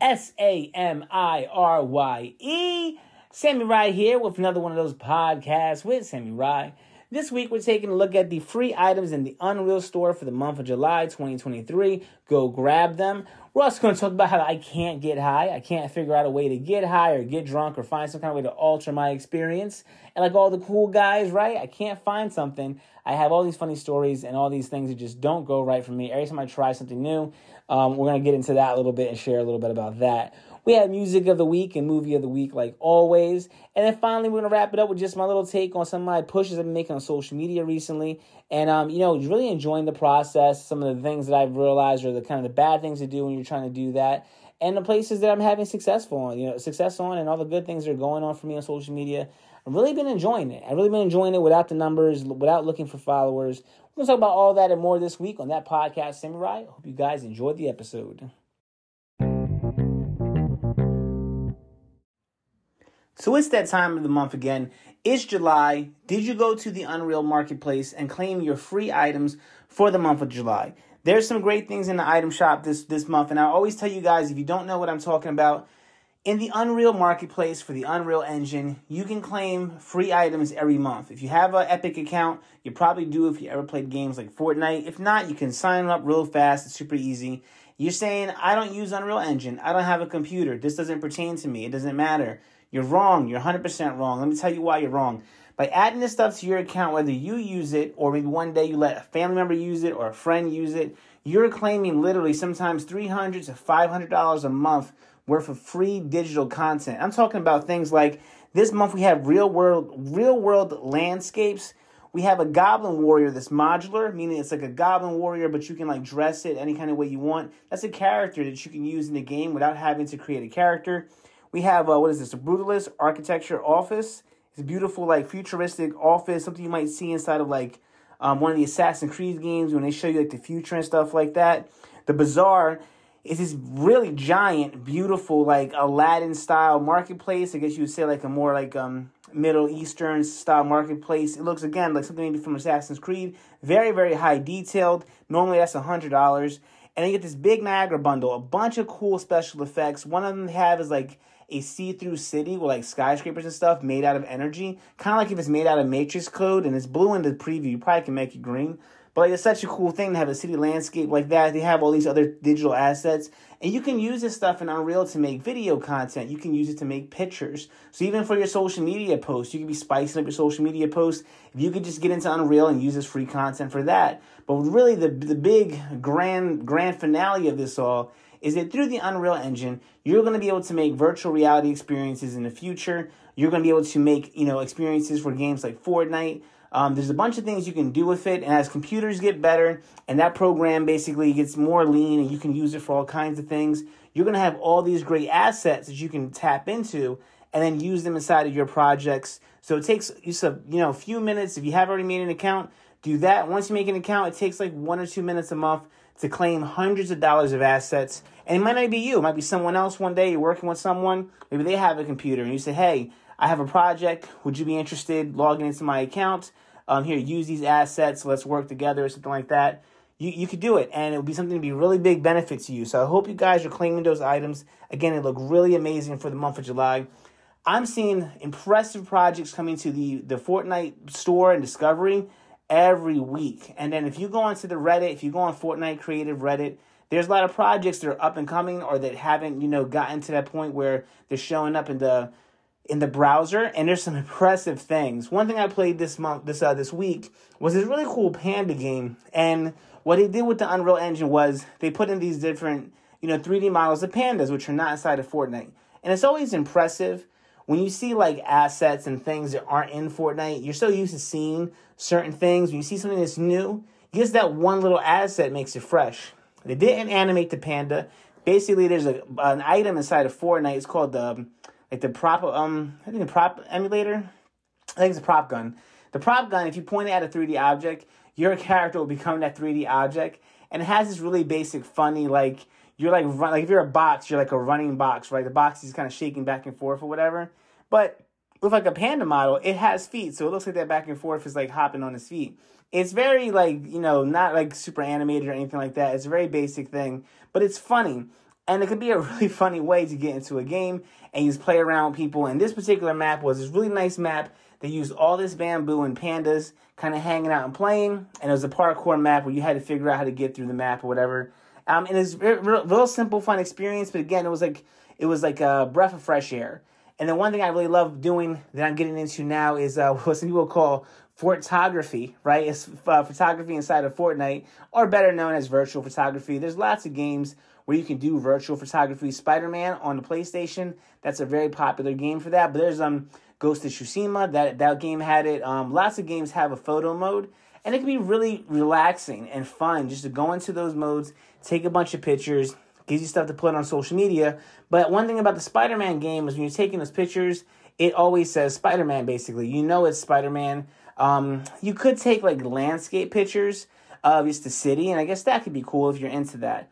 S A M I R Y E. Sammy Rye here with another one of those podcasts with Sammy Rye. This week we're taking a look at the free items in the Unreal Store for the month of July 2023. Go grab them. We're also going to talk about how I can't get high. I can't figure out a way to get high or get drunk or find some kind of way to alter my experience. And like all the cool guys, right? I can't find something. I have all these funny stories and all these things that just don't go right for me. Every time I try something new, um, we're going to get into that a little bit and share a little bit about that. We have music of the week and movie of the week, like always. And then finally, we're going to wrap it up with just my little take on some of my pushes I've been making on social media recently. And, um, you know, really enjoying the process, some of the things that I've realized are the kind of the bad things to do when you're trying to do that. And the places that I'm having successful on, you know, success on, and all the good things that are going on for me on social media. I've really been enjoying it. I've really been enjoying it without the numbers, without looking for followers. To talk about all that and more this week on that podcast, Samurai. Hope you guys enjoyed the episode. So it's that time of the month again. It's July. Did you go to the Unreal Marketplace and claim your free items for the month of July? There's some great things in the item shop this this month, and I always tell you guys if you don't know what I'm talking about, in the Unreal Marketplace for the Unreal Engine, you can claim free items every month. If you have an Epic account, you probably do if you ever played games like Fortnite. If not, you can sign up real fast. It's super easy. You're saying, I don't use Unreal Engine. I don't have a computer. This doesn't pertain to me. It doesn't matter. You're wrong. You're 100% wrong. Let me tell you why you're wrong. By adding this stuff to your account, whether you use it or maybe one day you let a family member use it or a friend use it, you're claiming literally sometimes 300 to $500 a month worth of free digital content. I'm talking about things like this month we have real world real world landscapes. We have a goblin warrior that's modular, meaning it's like a goblin warrior, but you can like dress it any kind of way you want. That's a character that you can use in the game without having to create a character. We have uh, what is this? A brutalist architecture office. It's beautiful, like futuristic office, something you might see inside of like um, one of the Assassin's Creed games when they show you like the future and stuff like that. The bazaar is this really giant, beautiful, like Aladdin style marketplace. I guess you would say like a more like um Middle Eastern style marketplace. It looks again like something maybe from Assassin's Creed. Very, very high detailed. Normally that's a hundred dollars. And then you get this big Niagara bundle, a bunch of cool special effects. One of them they have is like a see-through city with like skyscrapers and stuff made out of energy. Kind of like if it's made out of matrix code and it's blue in the preview, you probably can make it green. But like, it's such a cool thing to have a city landscape like that. They have all these other digital assets, and you can use this stuff in Unreal to make video content. You can use it to make pictures. So even for your social media posts, you can be spicing up your social media posts. If you could just get into Unreal and use this free content for that. But really, the the big grand grand finale of this all is that through the Unreal Engine, you're going to be able to make virtual reality experiences in the future. You're going to be able to make, you know, experiences for games like Fortnite. Um, there's a bunch of things you can do with it, and as computers get better and that program basically gets more lean and you can use it for all kinds of things, you're going to have all these great assets that you can tap into and then use them inside of your projects. So it takes you some, you know, a few minutes. If you have already made an account, do that. Once you make an account, it takes like one or two minutes a month to claim hundreds of dollars of assets. And it might not be you, it might be someone else one day. You're working with someone, maybe they have a computer, and you say, hey, I have a project. Would you be interested logging into my account? Um, here, use these assets. Let's work together, or something like that. You, you could do it, and it would be something to be really big benefit to you. So I hope you guys are claiming those items. Again, it look really amazing for the month of July. I'm seeing impressive projects coming to the, the Fortnite store and Discovery every week. And then if you go onto the Reddit, if you go on Fortnite Creative Reddit, there's a lot of projects that are up and coming or that haven't, you know, gotten to that point where they're showing up in the in the browser and there's some impressive things. One thing I played this month this uh, this week was this really cool panda game and what they did with the Unreal Engine was they put in these different, you know, 3D models of pandas which are not inside of Fortnite. And it's always impressive when you see like assets and things that aren't in Fortnite, you're so used to seeing certain things. When you see something that's new, just that one little asset makes it fresh. They didn't animate the panda. Basically, there's a an item inside of Fortnite. It's called the like the prop um I think the prop emulator. I think it's a prop gun. The prop gun, if you point it at a 3D object, your character will become that 3D object, and it has this really basic, funny like you're like run, like if you're a box, you're like a running box, right? The box is kind of shaking back and forth or whatever. But with like a panda model, it has feet, so it looks like that back and forth is like hopping on his feet. It's very like you know not like super animated or anything like that. It's a very basic thing, but it's funny. And it could be a really funny way to get into a game and just play around with people. And this particular map was this really nice map. They used all this bamboo and pandas kind of hanging out and playing. And it was a parkour map where you had to figure out how to get through the map or whatever. Um, and it's a real, real simple, fun experience. But again, it was like it was like a breath of fresh air. And the one thing I really love doing that I'm getting into now is uh, what some people call photography, right? It's uh, photography inside of Fortnite, or better known as virtual photography. There's lots of games where you can do virtual photography. Spider Man on the PlayStation, that's a very popular game for that. But there's um Ghost of Tsushima, that that game had it. Um, lots of games have a photo mode, and it can be really relaxing and fun just to go into those modes, take a bunch of pictures, gives you stuff to put on social media. But one thing about the Spider Man game is when you're taking those pictures, it always says Spider Man. Basically, you know it's Spider Man um, you could take like landscape pictures of just the city, and I guess that could be cool if you're into that.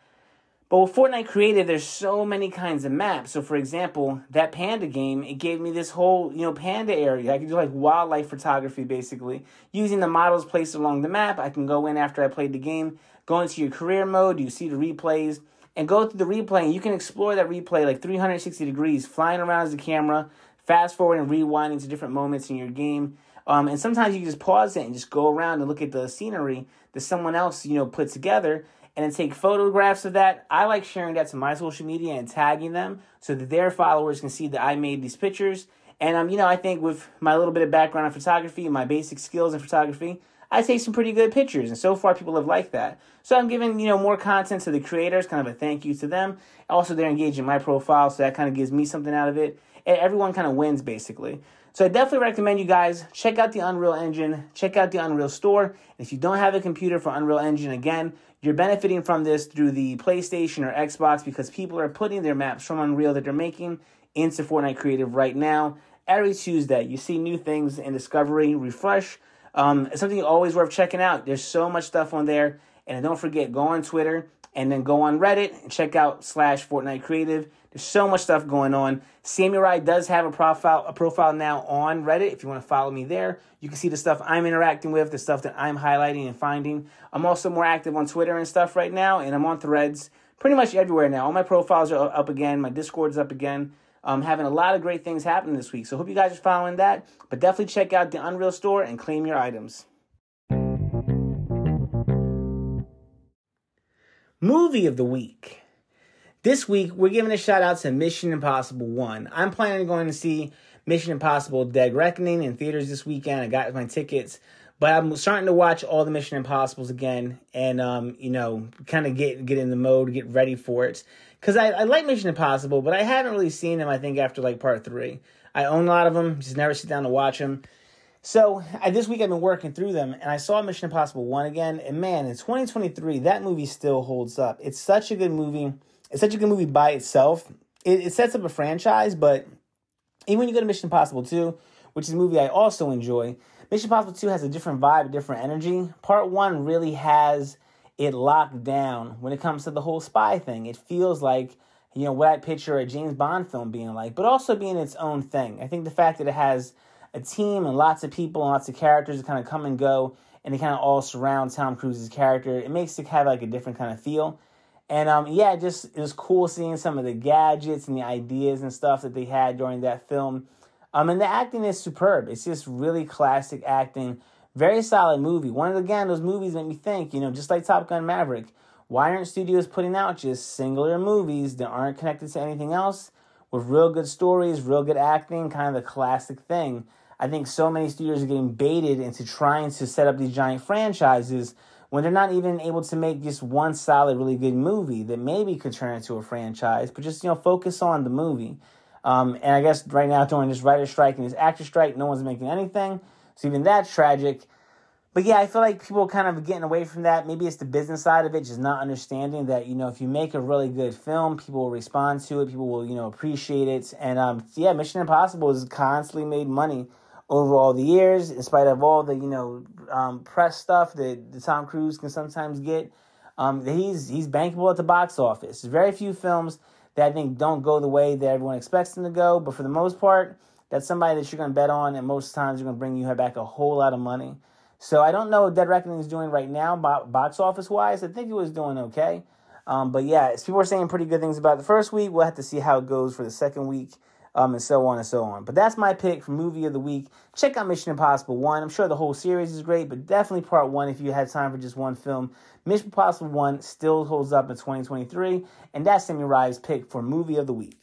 But with Fortnite Creative, there's so many kinds of maps. So, for example, that panda game, it gave me this whole, you know, panda area. I could do like wildlife photography, basically. Using the models placed along the map, I can go in after I played the game, go into your career mode, you see the replays, and go through the replay, and you can explore that replay like 360 degrees, flying around as the camera, fast forward and rewinding to different moments in your game. Um, and sometimes you can just pause it and just go around and look at the scenery that someone else, you know, put together and then take photographs of that. I like sharing that to my social media and tagging them so that their followers can see that I made these pictures. And um, you know, I think with my little bit of background in photography and my basic skills in photography, I take some pretty good pictures, and so far people have liked that. So I'm giving you know more content to the creators, kind of a thank you to them. Also, they're engaging my profile, so that kind of gives me something out of it. And everyone kind of wins basically. So I definitely recommend you guys check out the Unreal Engine, check out the Unreal Store. If you don't have a computer for Unreal Engine, again, you're benefiting from this through the PlayStation or Xbox because people are putting their maps from Unreal that they're making into Fortnite Creative right now. Every Tuesday, you see new things in Discovery, Refresh. Um, it's something always worth checking out. There's so much stuff on there. And don't forget, go on Twitter and then go on Reddit and check out slash Fortnite Creative. There's so much stuff going on. Samurai does have a profile, a profile now on Reddit. If you want to follow me there, you can see the stuff I'm interacting with, the stuff that I'm highlighting and finding. I'm also more active on Twitter and stuff right now, and I'm on Threads pretty much everywhere now. All my profiles are up again. My Discord's up again. I'm having a lot of great things happening this week. So hope you guys are following that. But definitely check out the Unreal Store and claim your items. Movie of the week. This week, we're giving a shout out to Mission Impossible 1. I'm planning on going to see Mission Impossible Dead Reckoning in theaters this weekend. I got my tickets, but I'm starting to watch all the Mission Impossibles again and, um, you know, kind of get, get in the mode, get ready for it. Because I, I like Mission Impossible, but I haven't really seen them, I think, after like part three. I own a lot of them, just never sit down to watch them. So I, this week I've been working through them, and I saw Mission Impossible 1 again, and man, in 2023, that movie still holds up. It's such a good movie it's such a good movie by itself. It, it sets up a franchise, but even when you go to Mission Impossible 2, which is a movie I also enjoy, Mission Impossible 2 has a different vibe, a different energy. Part 1 really has it locked down when it comes to the whole spy thing. It feels like, you know, what I picture a James Bond film being like, but also being its own thing. I think the fact that it has a team and lots of people and lots of characters that kind of come and go and they kind of all surround Tom Cruise's character, it makes it have like a different kind of feel. And um, yeah, just it was cool seeing some of the gadgets and the ideas and stuff that they had during that film. Um, and the acting is superb. It's just really classic acting. Very solid movie. One of again those movies make me think, you know, just like Top Gun Maverick. Why aren't studios putting out just singular movies that aren't connected to anything else with real good stories, real good acting, kind of the classic thing? I think so many studios are getting baited into trying to set up these giant franchises when they're not even able to make just one solid, really good movie that maybe could turn into a franchise, but just, you know, focus on the movie. Um, and I guess right now, during this writer strike and this actor strike, no one's making anything. So even that's tragic. But yeah, I feel like people kind of getting away from that. Maybe it's the business side of it, just not understanding that, you know, if you make a really good film, people will respond to it, people will, you know, appreciate it. And um, yeah, Mission Impossible has constantly made money over all the years, in spite of all the you know um, press stuff that, the Tom Cruise can sometimes get. Um, he's he's bankable at the box office. There's very few films that I think don't go the way that everyone expects them to go, but for the most part, that's somebody that you're going to bet on, and most times you're going to bring you back a whole lot of money. So I don't know what Dead Reckoning is doing right now, box office wise. I think it was doing okay. Um, but yeah, people are saying pretty good things about the first week. We'll have to see how it goes for the second week um, and so on and so on. But that's my pick for movie of the week. Check out Mission Impossible 1. I'm sure the whole series is great, but definitely part 1 if you had time for just one film. Mission Impossible 1 still holds up in 2023, and that's Sammy Rye's pick for movie of the week.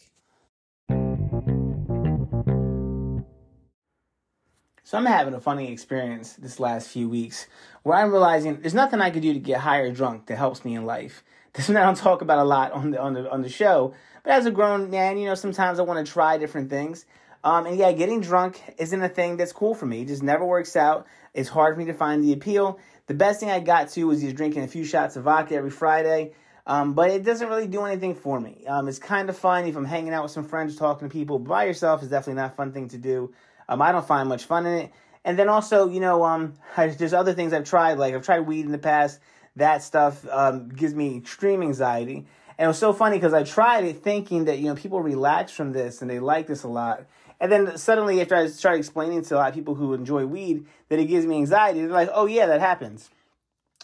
So I'm having a funny experience this last few weeks where I'm realizing there's nothing I could do to get higher drunk that helps me in life. This is what I don't talk about a lot on the on the on the show, but as a grown man, you know, sometimes I want to try different things. Um, and yeah, getting drunk isn't a thing that's cool for me. It just never works out. It's hard for me to find the appeal. The best thing I got to was just drinking a few shots of vodka every Friday. Um, but it doesn't really do anything for me. Um, it's kind of fun if I'm hanging out with some friends, talking to people. By yourself is definitely not a fun thing to do. Um, I don't find much fun in it. And then also, you know, um, there's other things I've tried. Like I've tried weed in the past. That stuff um, gives me extreme anxiety. And it was so funny because I tried it thinking that, you know, people relax from this and they like this a lot. And then suddenly, after I started explaining to a lot of people who enjoy weed that it gives me anxiety, they're like, oh, yeah, that happens.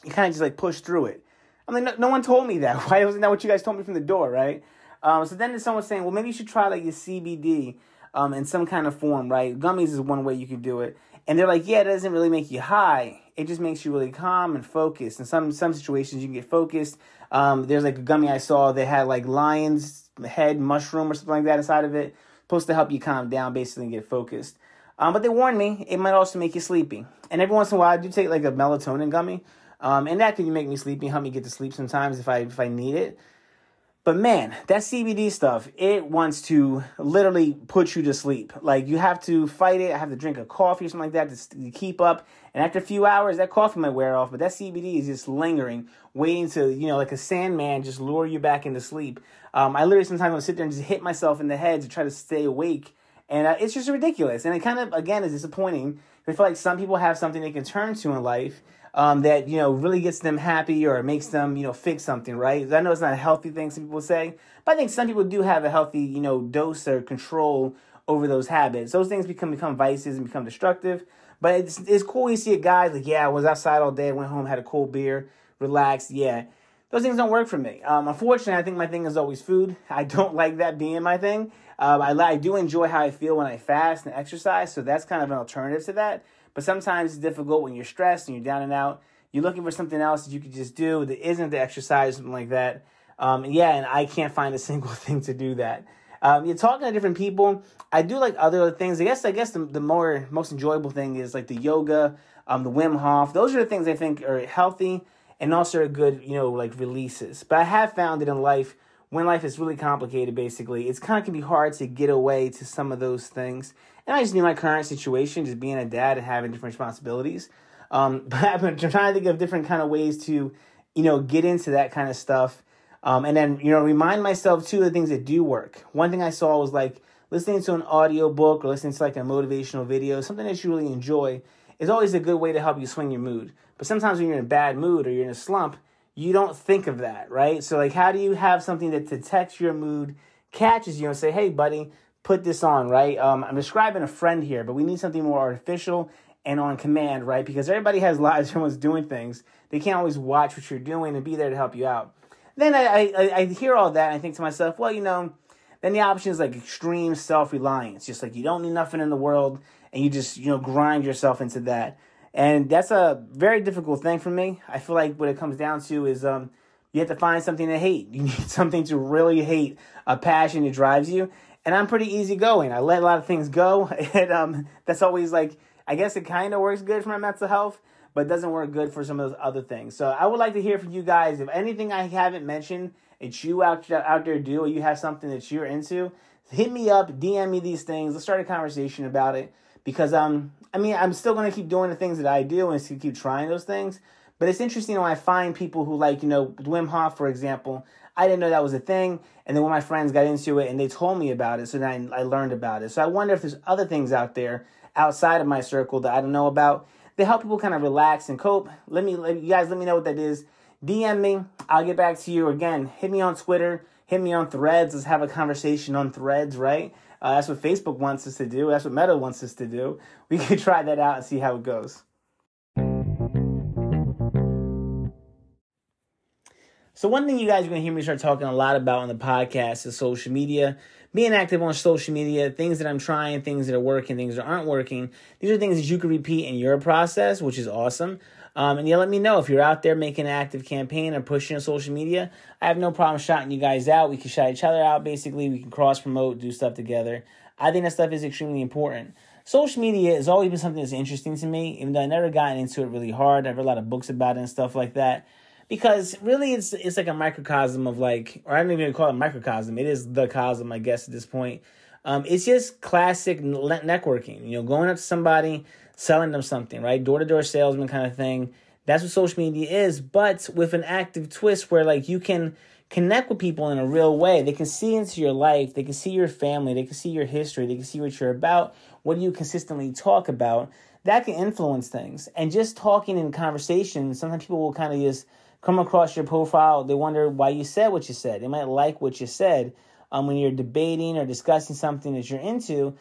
You kind of just like push through it. I'm like, no, no, one told me that. Why wasn't that what you guys told me from the door, right? Um, so then someone saying, well, maybe you should try like your CBD um, in some kind of form, right? Gummies is one way you could do it. And they're like, yeah, it doesn't really make you high. It just makes you really calm and focused. In some some situations, you can get focused. Um, there's like a gummy I saw that had like lion's head mushroom or something like that inside of it, supposed to help you calm down, basically, and get focused. Um, but they warned me it might also make you sleepy. And every once in a while, I do take like a melatonin gummy, um, and that can make me sleepy, help me get to sleep sometimes if I if I need it. But man, that CBD stuff, it wants to literally put you to sleep. Like you have to fight it. I have to drink a coffee or something like that to, keep up. And after a few hours, that coffee might wear off, but that CBD is just lingering, waiting to, you know, like a sandman, just lure you back into sleep. Um, I literally sometimes will sit there and just hit myself in the head to try to stay awake. And uh, it's just ridiculous. And it kind of, again, is disappointing. I feel like some people have something they can turn to in life um, that you know really gets them happy or makes them you know fix something, right? I know it's not a healthy thing some people say, but I think some people do have a healthy you know dose or control over those habits. Those things become become vices and become destructive. But it's it's cool you see a guy like yeah, I was outside all day, went home, had a cold beer, relaxed. Yeah, those things don't work for me. Um, unfortunately, I think my thing is always food. I don't like that being my thing. Um, I, I do enjoy how I feel when I fast and exercise, so that's kind of an alternative to that. But sometimes it's difficult when you're stressed and you're down and out. You're looking for something else that you could just do that isn't the exercise, something like that. Um, yeah, and I can't find a single thing to do that. Um, you're talking to different people. I do like other things. I guess I guess the, the more most enjoyable thing is like the yoga, um, the Wim Hof. Those are the things I think are healthy and also are good, you know, like releases. But I have found that in life, when life is really complicated, basically, it's kind of can be hard to get away to some of those things. And I just knew my current situation, just being a dad and having different responsibilities. Um, but been trying to think of different kind of ways to, you know, get into that kind of stuff. Um, and then, you know, remind myself too of the things that do work. One thing I saw was like listening to an audio book or listening to like a motivational video, something that you really enjoy is always a good way to help you swing your mood. But sometimes when you're in a bad mood or you're in a slump, you don't think of that, right? So like how do you have something that detects your mood, catches you and say, hey buddy, put this on, right? Um, I'm describing a friend here, but we need something more artificial and on command, right? Because everybody has lives, everyone's doing things. They can't always watch what you're doing and be there to help you out. Then I, I, I hear all that and I think to myself, well, you know, then the option is like extreme self reliance, just like you don't need nothing in the world and you just, you know, grind yourself into that. And that's a very difficult thing for me. I feel like what it comes down to is um, you have to find something to hate. You need something to really hate, a passion that drives you and I'm pretty easygoing. I let a lot of things go, and um, that's always like I guess it kind of works good for my mental health, but doesn't work good for some of those other things. So I would like to hear from you guys if anything I haven't mentioned that you out out there do, or you have something that you're into. Hit me up, DM me these things. Let's start a conversation about it because um, I mean, I'm still gonna keep doing the things that I do and keep trying those things. But it's interesting when I find people who like, you know, Wim Hof, for example. I didn't know that was a thing. And then when my friends got into it and they told me about it, so then I, I learned about it. So I wonder if there's other things out there outside of my circle that I don't know about that help people kind of relax and cope. Let me, let, you guys let me know what that is. DM me. I'll get back to you. Again, hit me on Twitter. Hit me on Threads. Let's have a conversation on Threads, right? Uh, that's what Facebook wants us to do. That's what Meta wants us to do. We can try that out and see how it goes. So one thing you guys are going to hear me start talking a lot about on the podcast is social media. Being active on social media, things that I'm trying, things that are working, things that aren't working. These are things that you can repeat in your process, which is awesome. Um, and yeah, let me know if you're out there making an active campaign or pushing on social media. I have no problem shouting you guys out. We can shout each other out. Basically, we can cross promote, do stuff together. I think that stuff is extremely important. Social media has always been something that's interesting to me, even though I never gotten into it really hard. I've read a lot of books about it and stuff like that. Because really, it's it's like a microcosm of like, or I don't even call it microcosm. It is the cosm, I guess, at this point. Um, it's just classic networking. You know, going up to somebody, selling them something, right? Door to door salesman kind of thing. That's what social media is, but with an active twist where like you can connect with people in a real way. They can see into your life, they can see your family, they can see your history, they can see what you're about, what do you consistently talk about. That can influence things. And just talking in conversation, sometimes people will kind of just come across your profile. They wonder why you said what you said. They might like what you said um, when you're debating or discussing something that you're into.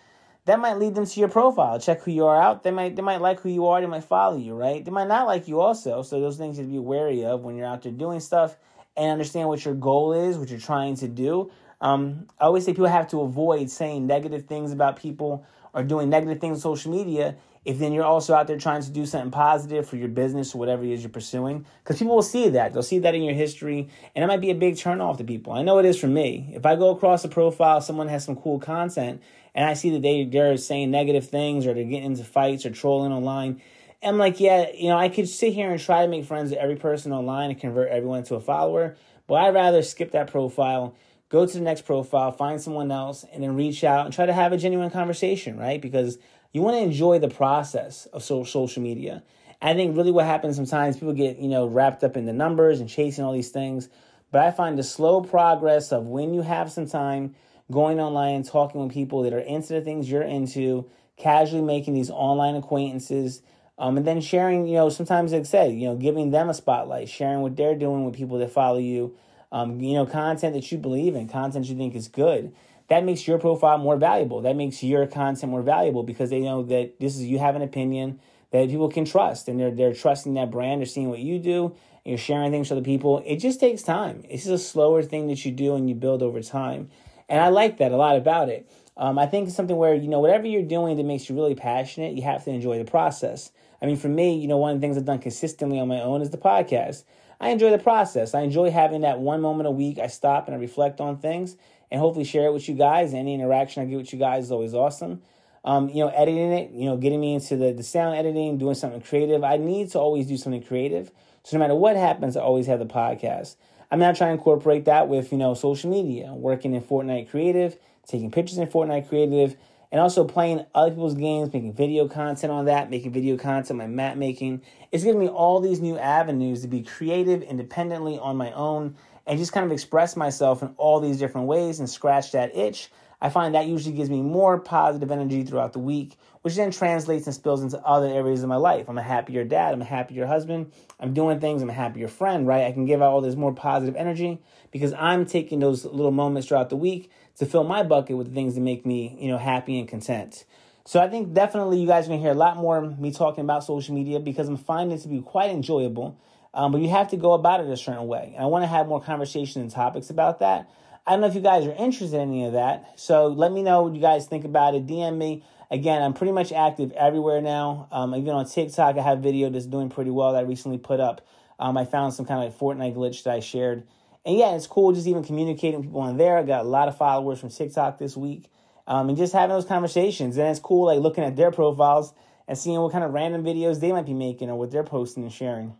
That might lead them to your profile. Check who you are out. They might they might like who you are. They might follow you, right? They might not like you also. So those things to be wary of when you're out there doing stuff and understand what your goal is, what you're trying to do. Um, I always say people have to avoid saying negative things about people or doing negative things on social media if then you're also out there trying to do something positive for your business or whatever it is you're pursuing. Because people will see that. They'll see that in your history, and it might be a big turn off to people. I know it is for me. If I go across a profile, someone has some cool content, and I see that they, they're saying negative things or they're getting into fights or trolling online, I'm like, yeah, you know, I could sit here and try to make friends with every person online and convert everyone to a follower, but I'd rather skip that profile, go to the next profile, find someone else, and then reach out and try to have a genuine conversation, right? Because you want to enjoy the process of social media. I think really what happens sometimes people get, you know, wrapped up in the numbers and chasing all these things. But I find the slow progress of when you have some time going online, talking with people that are into the things you're into, casually making these online acquaintances, um, and then sharing, you know, sometimes like I said, you know, giving them a spotlight, sharing what they're doing with people that follow you, um, you know, content that you believe in, content you think is good. That makes your profile more valuable. That makes your content more valuable because they know that this is you have an opinion that people can trust and they're they're trusting that brand, they're seeing what you do, and you're sharing things with other people. It just takes time. It's a slower thing that you do and you build over time. And I like that a lot about it. Um, I think it's something where, you know, whatever you're doing that makes you really passionate, you have to enjoy the process. I mean, for me, you know, one of the things I've done consistently on my own is the podcast. I enjoy the process. I enjoy having that one moment a week. I stop and I reflect on things and hopefully share it with you guys. Any interaction I get with you guys is always awesome. Um, you know, editing it, you know, getting me into the, the sound editing, doing something creative. I need to always do something creative. So no matter what happens, I always have the podcast. I mean, I try to incorporate that with, you know, social media, working in Fortnite Creative, taking pictures in Fortnite Creative, and also playing other people's games, making video content on that, making video content, my map making. It's giving me all these new avenues to be creative independently on my own and just kind of express myself in all these different ways and scratch that itch. I find that usually gives me more positive energy throughout the week, which then translates and spills into other areas of my life. I'm a happier dad, I'm a happier husband, I'm doing things, I'm a happier friend, right? I can give out all this more positive energy because I'm taking those little moments throughout the week to fill my bucket with the things that make me, you know, happy and content. So I think definitely you guys are gonna hear a lot more me talking about social media because I'm finding it to be quite enjoyable. Um, but you have to go about it a certain way. And I want to have more conversation and topics about that. I don't know if you guys are interested in any of that. So let me know what you guys think about it. DM me. Again, I'm pretty much active everywhere now. Um, even on TikTok, I have video that's doing pretty well that I recently put up. Um, I found some kind of like Fortnite glitch that I shared and yeah, it's cool just even communicating with people on there. I got a lot of followers from TikTok this week. Um, and just having those conversations. And it's cool like looking at their profiles and seeing what kind of random videos they might be making or what they're posting and sharing.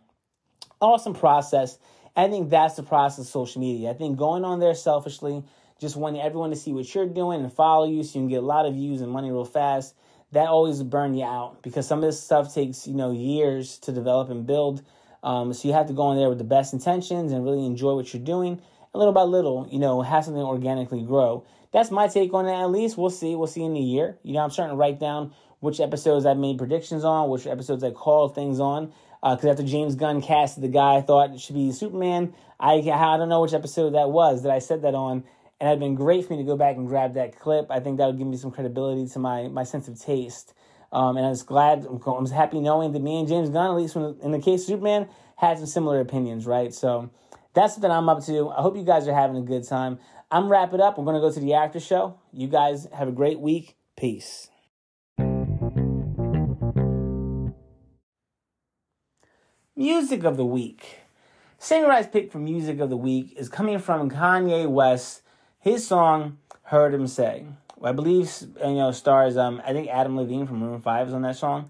Awesome process. I think that's the process of social media. I think going on there selfishly, just wanting everyone to see what you're doing and follow you so you can get a lot of views and money real fast, that always burn you out because some of this stuff takes, you know, years to develop and build. Um, so you have to go in there with the best intentions and really enjoy what you're doing. And little by little, you know, have something organically grow. That's my take on it. At least we'll see. We'll see in the year. You know, I'm starting to write down which episodes I made predictions on, which episodes I called things on. Because uh, after James Gunn casted the guy I thought it should be Superman, I I don't know which episode that was that I said that on, and it'd been great for me to go back and grab that clip. I think that would give me some credibility to my my sense of taste. Um, and I was glad, I'm happy knowing that me and James Gunn, at least in the case of Superman, had some similar opinions, right? So that's something I'm up to. I hope you guys are having a good time. I'm wrapping up. We're gonna go to the after show. You guys have a great week. Peace. Music of the week. Samurai's pick for music of the week is coming from Kanye West. His song "Heard 'Em Say." I believe you know stars. Um, I think Adam Levine from Maroon Five is on that song.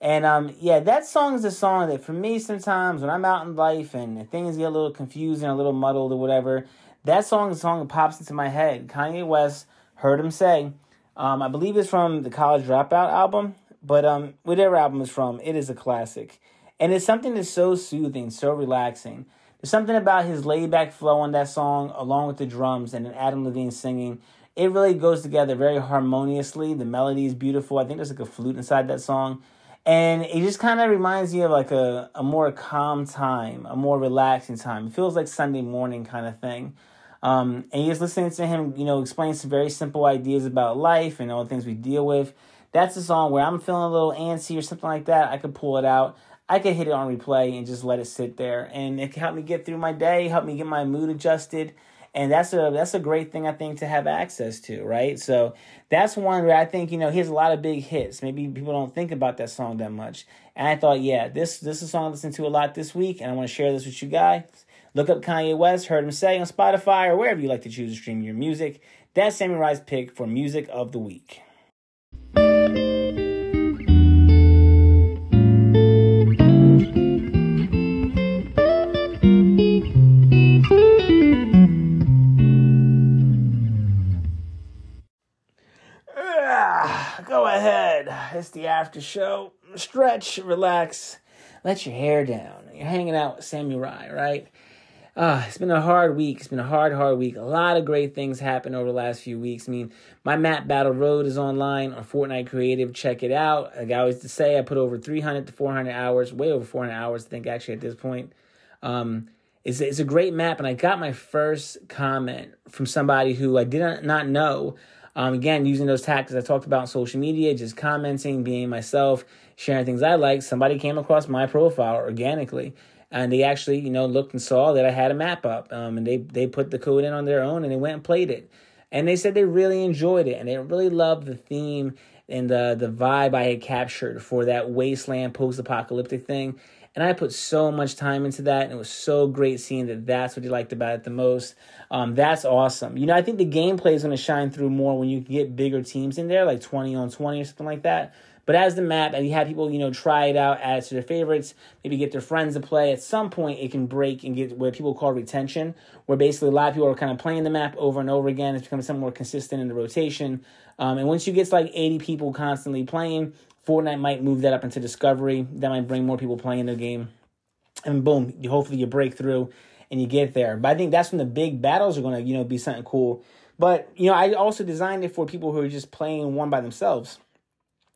And um, yeah, that song is a song that for me sometimes when I'm out in life and things get a little confusing, a little muddled or whatever, that song is a song that pops into my head. Kanye West Heard 'Em Say, um, I believe it's from the College Dropout album, but um, whatever album is from, it is a classic. And it's something that's so soothing, so relaxing. There's something about his laid back flow on that song, along with the drums and Adam Levine singing. It really goes together very harmoniously. The melody is beautiful. I think there's like a flute inside that song and it just kind of reminds me of like a, a more calm time, a more relaxing time. It feels like Sunday morning kind of thing. Um, and just listening to him, you know, explain some very simple ideas about life and all the things we deal with. That's a song where I'm feeling a little antsy or something like that. I could pull it out. I could hit it on replay and just let it sit there, and it can help me get through my day, help me get my mood adjusted and that's a that's a great thing I think to have access to, right? So that's one where I think you know he has a lot of big hits. Maybe people don't think about that song that much, and I thought, yeah, this this is a song I listened to a lot this week, and I want to share this with you guys. Look up Kanye West, Heard 'Em Say on Spotify or wherever you like to choose to stream your music. That's Samurai's pick for music of the week. The after show. Stretch, relax, let your hair down. You're hanging out with Samurai, right? Uh, it's been a hard week. It's been a hard, hard week. A lot of great things happened over the last few weeks. I mean, my map Battle Road is online on Fortnite Creative. Check it out. Like I always say, I put over 300 to 400 hours, way over 400 hours, I think, actually, at this point. Um, it's, it's a great map, and I got my first comment from somebody who I did not know um, again, using those tactics I talked about on social media, just commenting, being myself, sharing things I like. Somebody came across my profile organically, and they actually, you know, looked and saw that I had a map up, um, and they they put the code in on their own, and they went and played it, and they said they really enjoyed it, and they really loved the theme and the the vibe I had captured for that wasteland post apocalyptic thing. And I put so much time into that, and it was so great seeing that that's what you liked about it the most. Um, that's awesome. You know, I think the gameplay is going to shine through more when you get bigger teams in there, like 20 on 20 or something like that. But as the map, and you have people, you know, try it out, add it to their favorites, maybe get their friends to play. At some point, it can break and get what people call retention, where basically a lot of people are kind of playing the map over and over again. It's becoming something more consistent in the rotation. Um, and once you get to like 80 people constantly playing, Fortnite might move that up into Discovery. That might bring more people playing the game. And boom, you, hopefully you break through and you get there. But I think that's when the big battles are going to, you know, be something cool. But, you know, I also designed it for people who are just playing one by themselves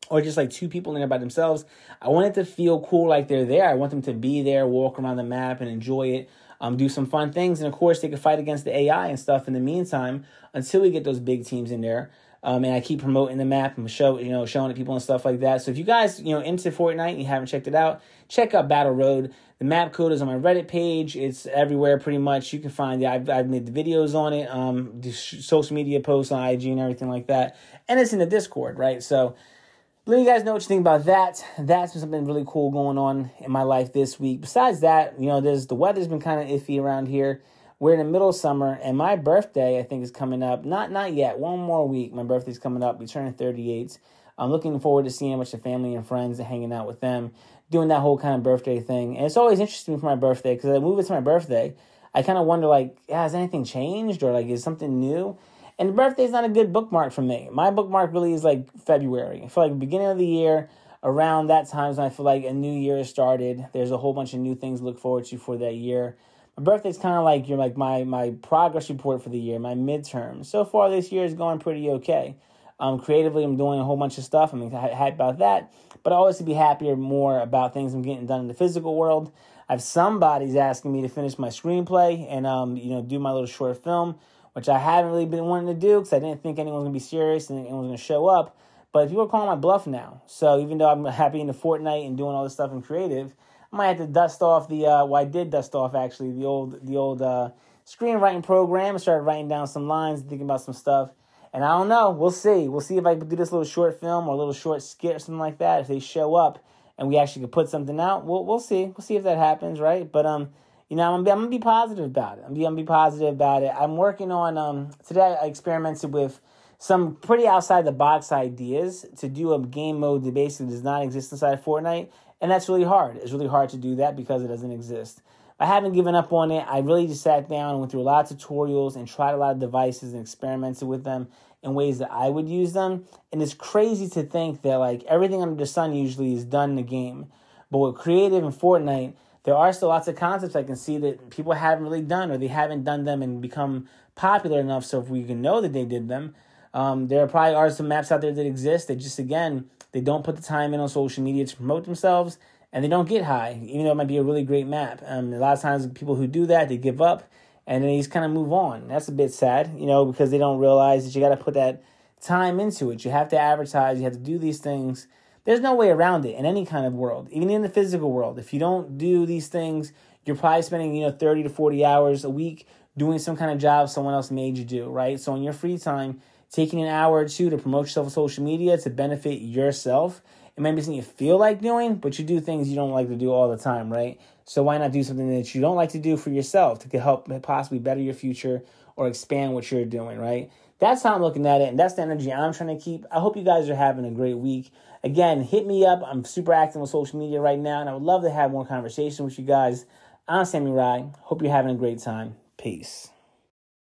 or just like two people in there by themselves. I want it to feel cool like they're there. I want them to be there, walk around the map and enjoy it, um, do some fun things. And of course, they can fight against the AI and stuff in the meantime until we get those big teams in there. Um, and I keep promoting the map and show you know showing it people and stuff like that. So if you guys you know into Fortnite and you haven't checked it out, check out Battle Road. The map code is on my Reddit page. It's everywhere pretty much. You can find it. I've, I've made the videos on it, um, the social media posts on IG and everything like that, and it's in the Discord, right? So let you guys know what you think about that. That's been something really cool going on in my life this week. Besides that, you know, there's the weather's been kind of iffy around here we're in the middle of summer, and my birthday I think is coming up. Not not yet. One more week. My birthday's coming up. We turning 38. I'm looking forward to seeing a bunch of family and friends and hanging out with them, doing that whole kind of birthday thing. And it's always interesting for my birthday because I move it to my birthday. I kind of wonder like, yeah, has anything changed or like is something new? And the birthday is not a good bookmark for me. My bookmark really is like February. I feel like beginning of the year, around that time, is when I feel like a new year has started. There's a whole bunch of new things to look forward to for that year my birthday's kind of like you're like my my progress report for the year, my midterm. So far this year is going pretty okay. Um, creatively, I'm doing a whole bunch of stuff. I'm happy about that, but I always to be happier more about things I'm getting done in the physical world. I have somebody's asking me to finish my screenplay and um, you know do my little short film, which I haven't really been wanting to do because I didn't think anyone's gonna be serious and anyone's gonna show up. But people are calling my bluff now. So even though I'm happy in the Fortnite and doing all this stuff in creative, I might have to dust off the. Uh, well, I did dust off actually the old the old uh, screenwriting program. Started writing down some lines, thinking about some stuff. And I don't know. We'll see. We'll see if I can do this little short film or a little short skit or something like that. If they show up and we actually could put something out, we'll we'll see. We'll see if that happens, right? But um, you know, I'm gonna be, I'm gonna be positive about it. I'm gonna be, I'm be positive about it. I'm working on um today. I experimented with some pretty outside the box ideas to do a game mode that basically does not exist inside Fortnite, and that's really hard. It's really hard to do that because it doesn't exist. I haven't given up on it. I really just sat down and went through a lot of tutorials and tried a lot of devices and experimented with them in ways that I would use them. And it's crazy to think that like everything under the sun usually is done in the game. But with creative and Fortnite, there are still lots of concepts I can see that people haven't really done or they haven't done them and become popular enough so if we can know that they did them. Um, there probably are some maps out there that exist that just again they don't put the time in on social media to promote themselves and they don't get high, even though it might be a really great map. Um, a lot of times, people who do that, they give up and then they just kind of move on. That's a bit sad, you know, because they don't realize that you got to put that time into it. You have to advertise, you have to do these things. There's no way around it in any kind of world, even in the physical world. If you don't do these things, you're probably spending, you know, 30 to 40 hours a week doing some kind of job someone else made you do, right? So in your free time, taking an hour or two to promote yourself on social media to benefit yourself it might be something you feel like doing, but you do things you don't like to do all the time, right? So why not do something that you don't like to do for yourself to help possibly better your future or expand what you're doing, right? That's how I'm looking at it, and that's the energy I'm trying to keep. I hope you guys are having a great week. Again, hit me up. I'm super active on social media right now, and I would love to have more conversation with you guys. I'm Sammy Rye. Hope you're having a great time. Peace.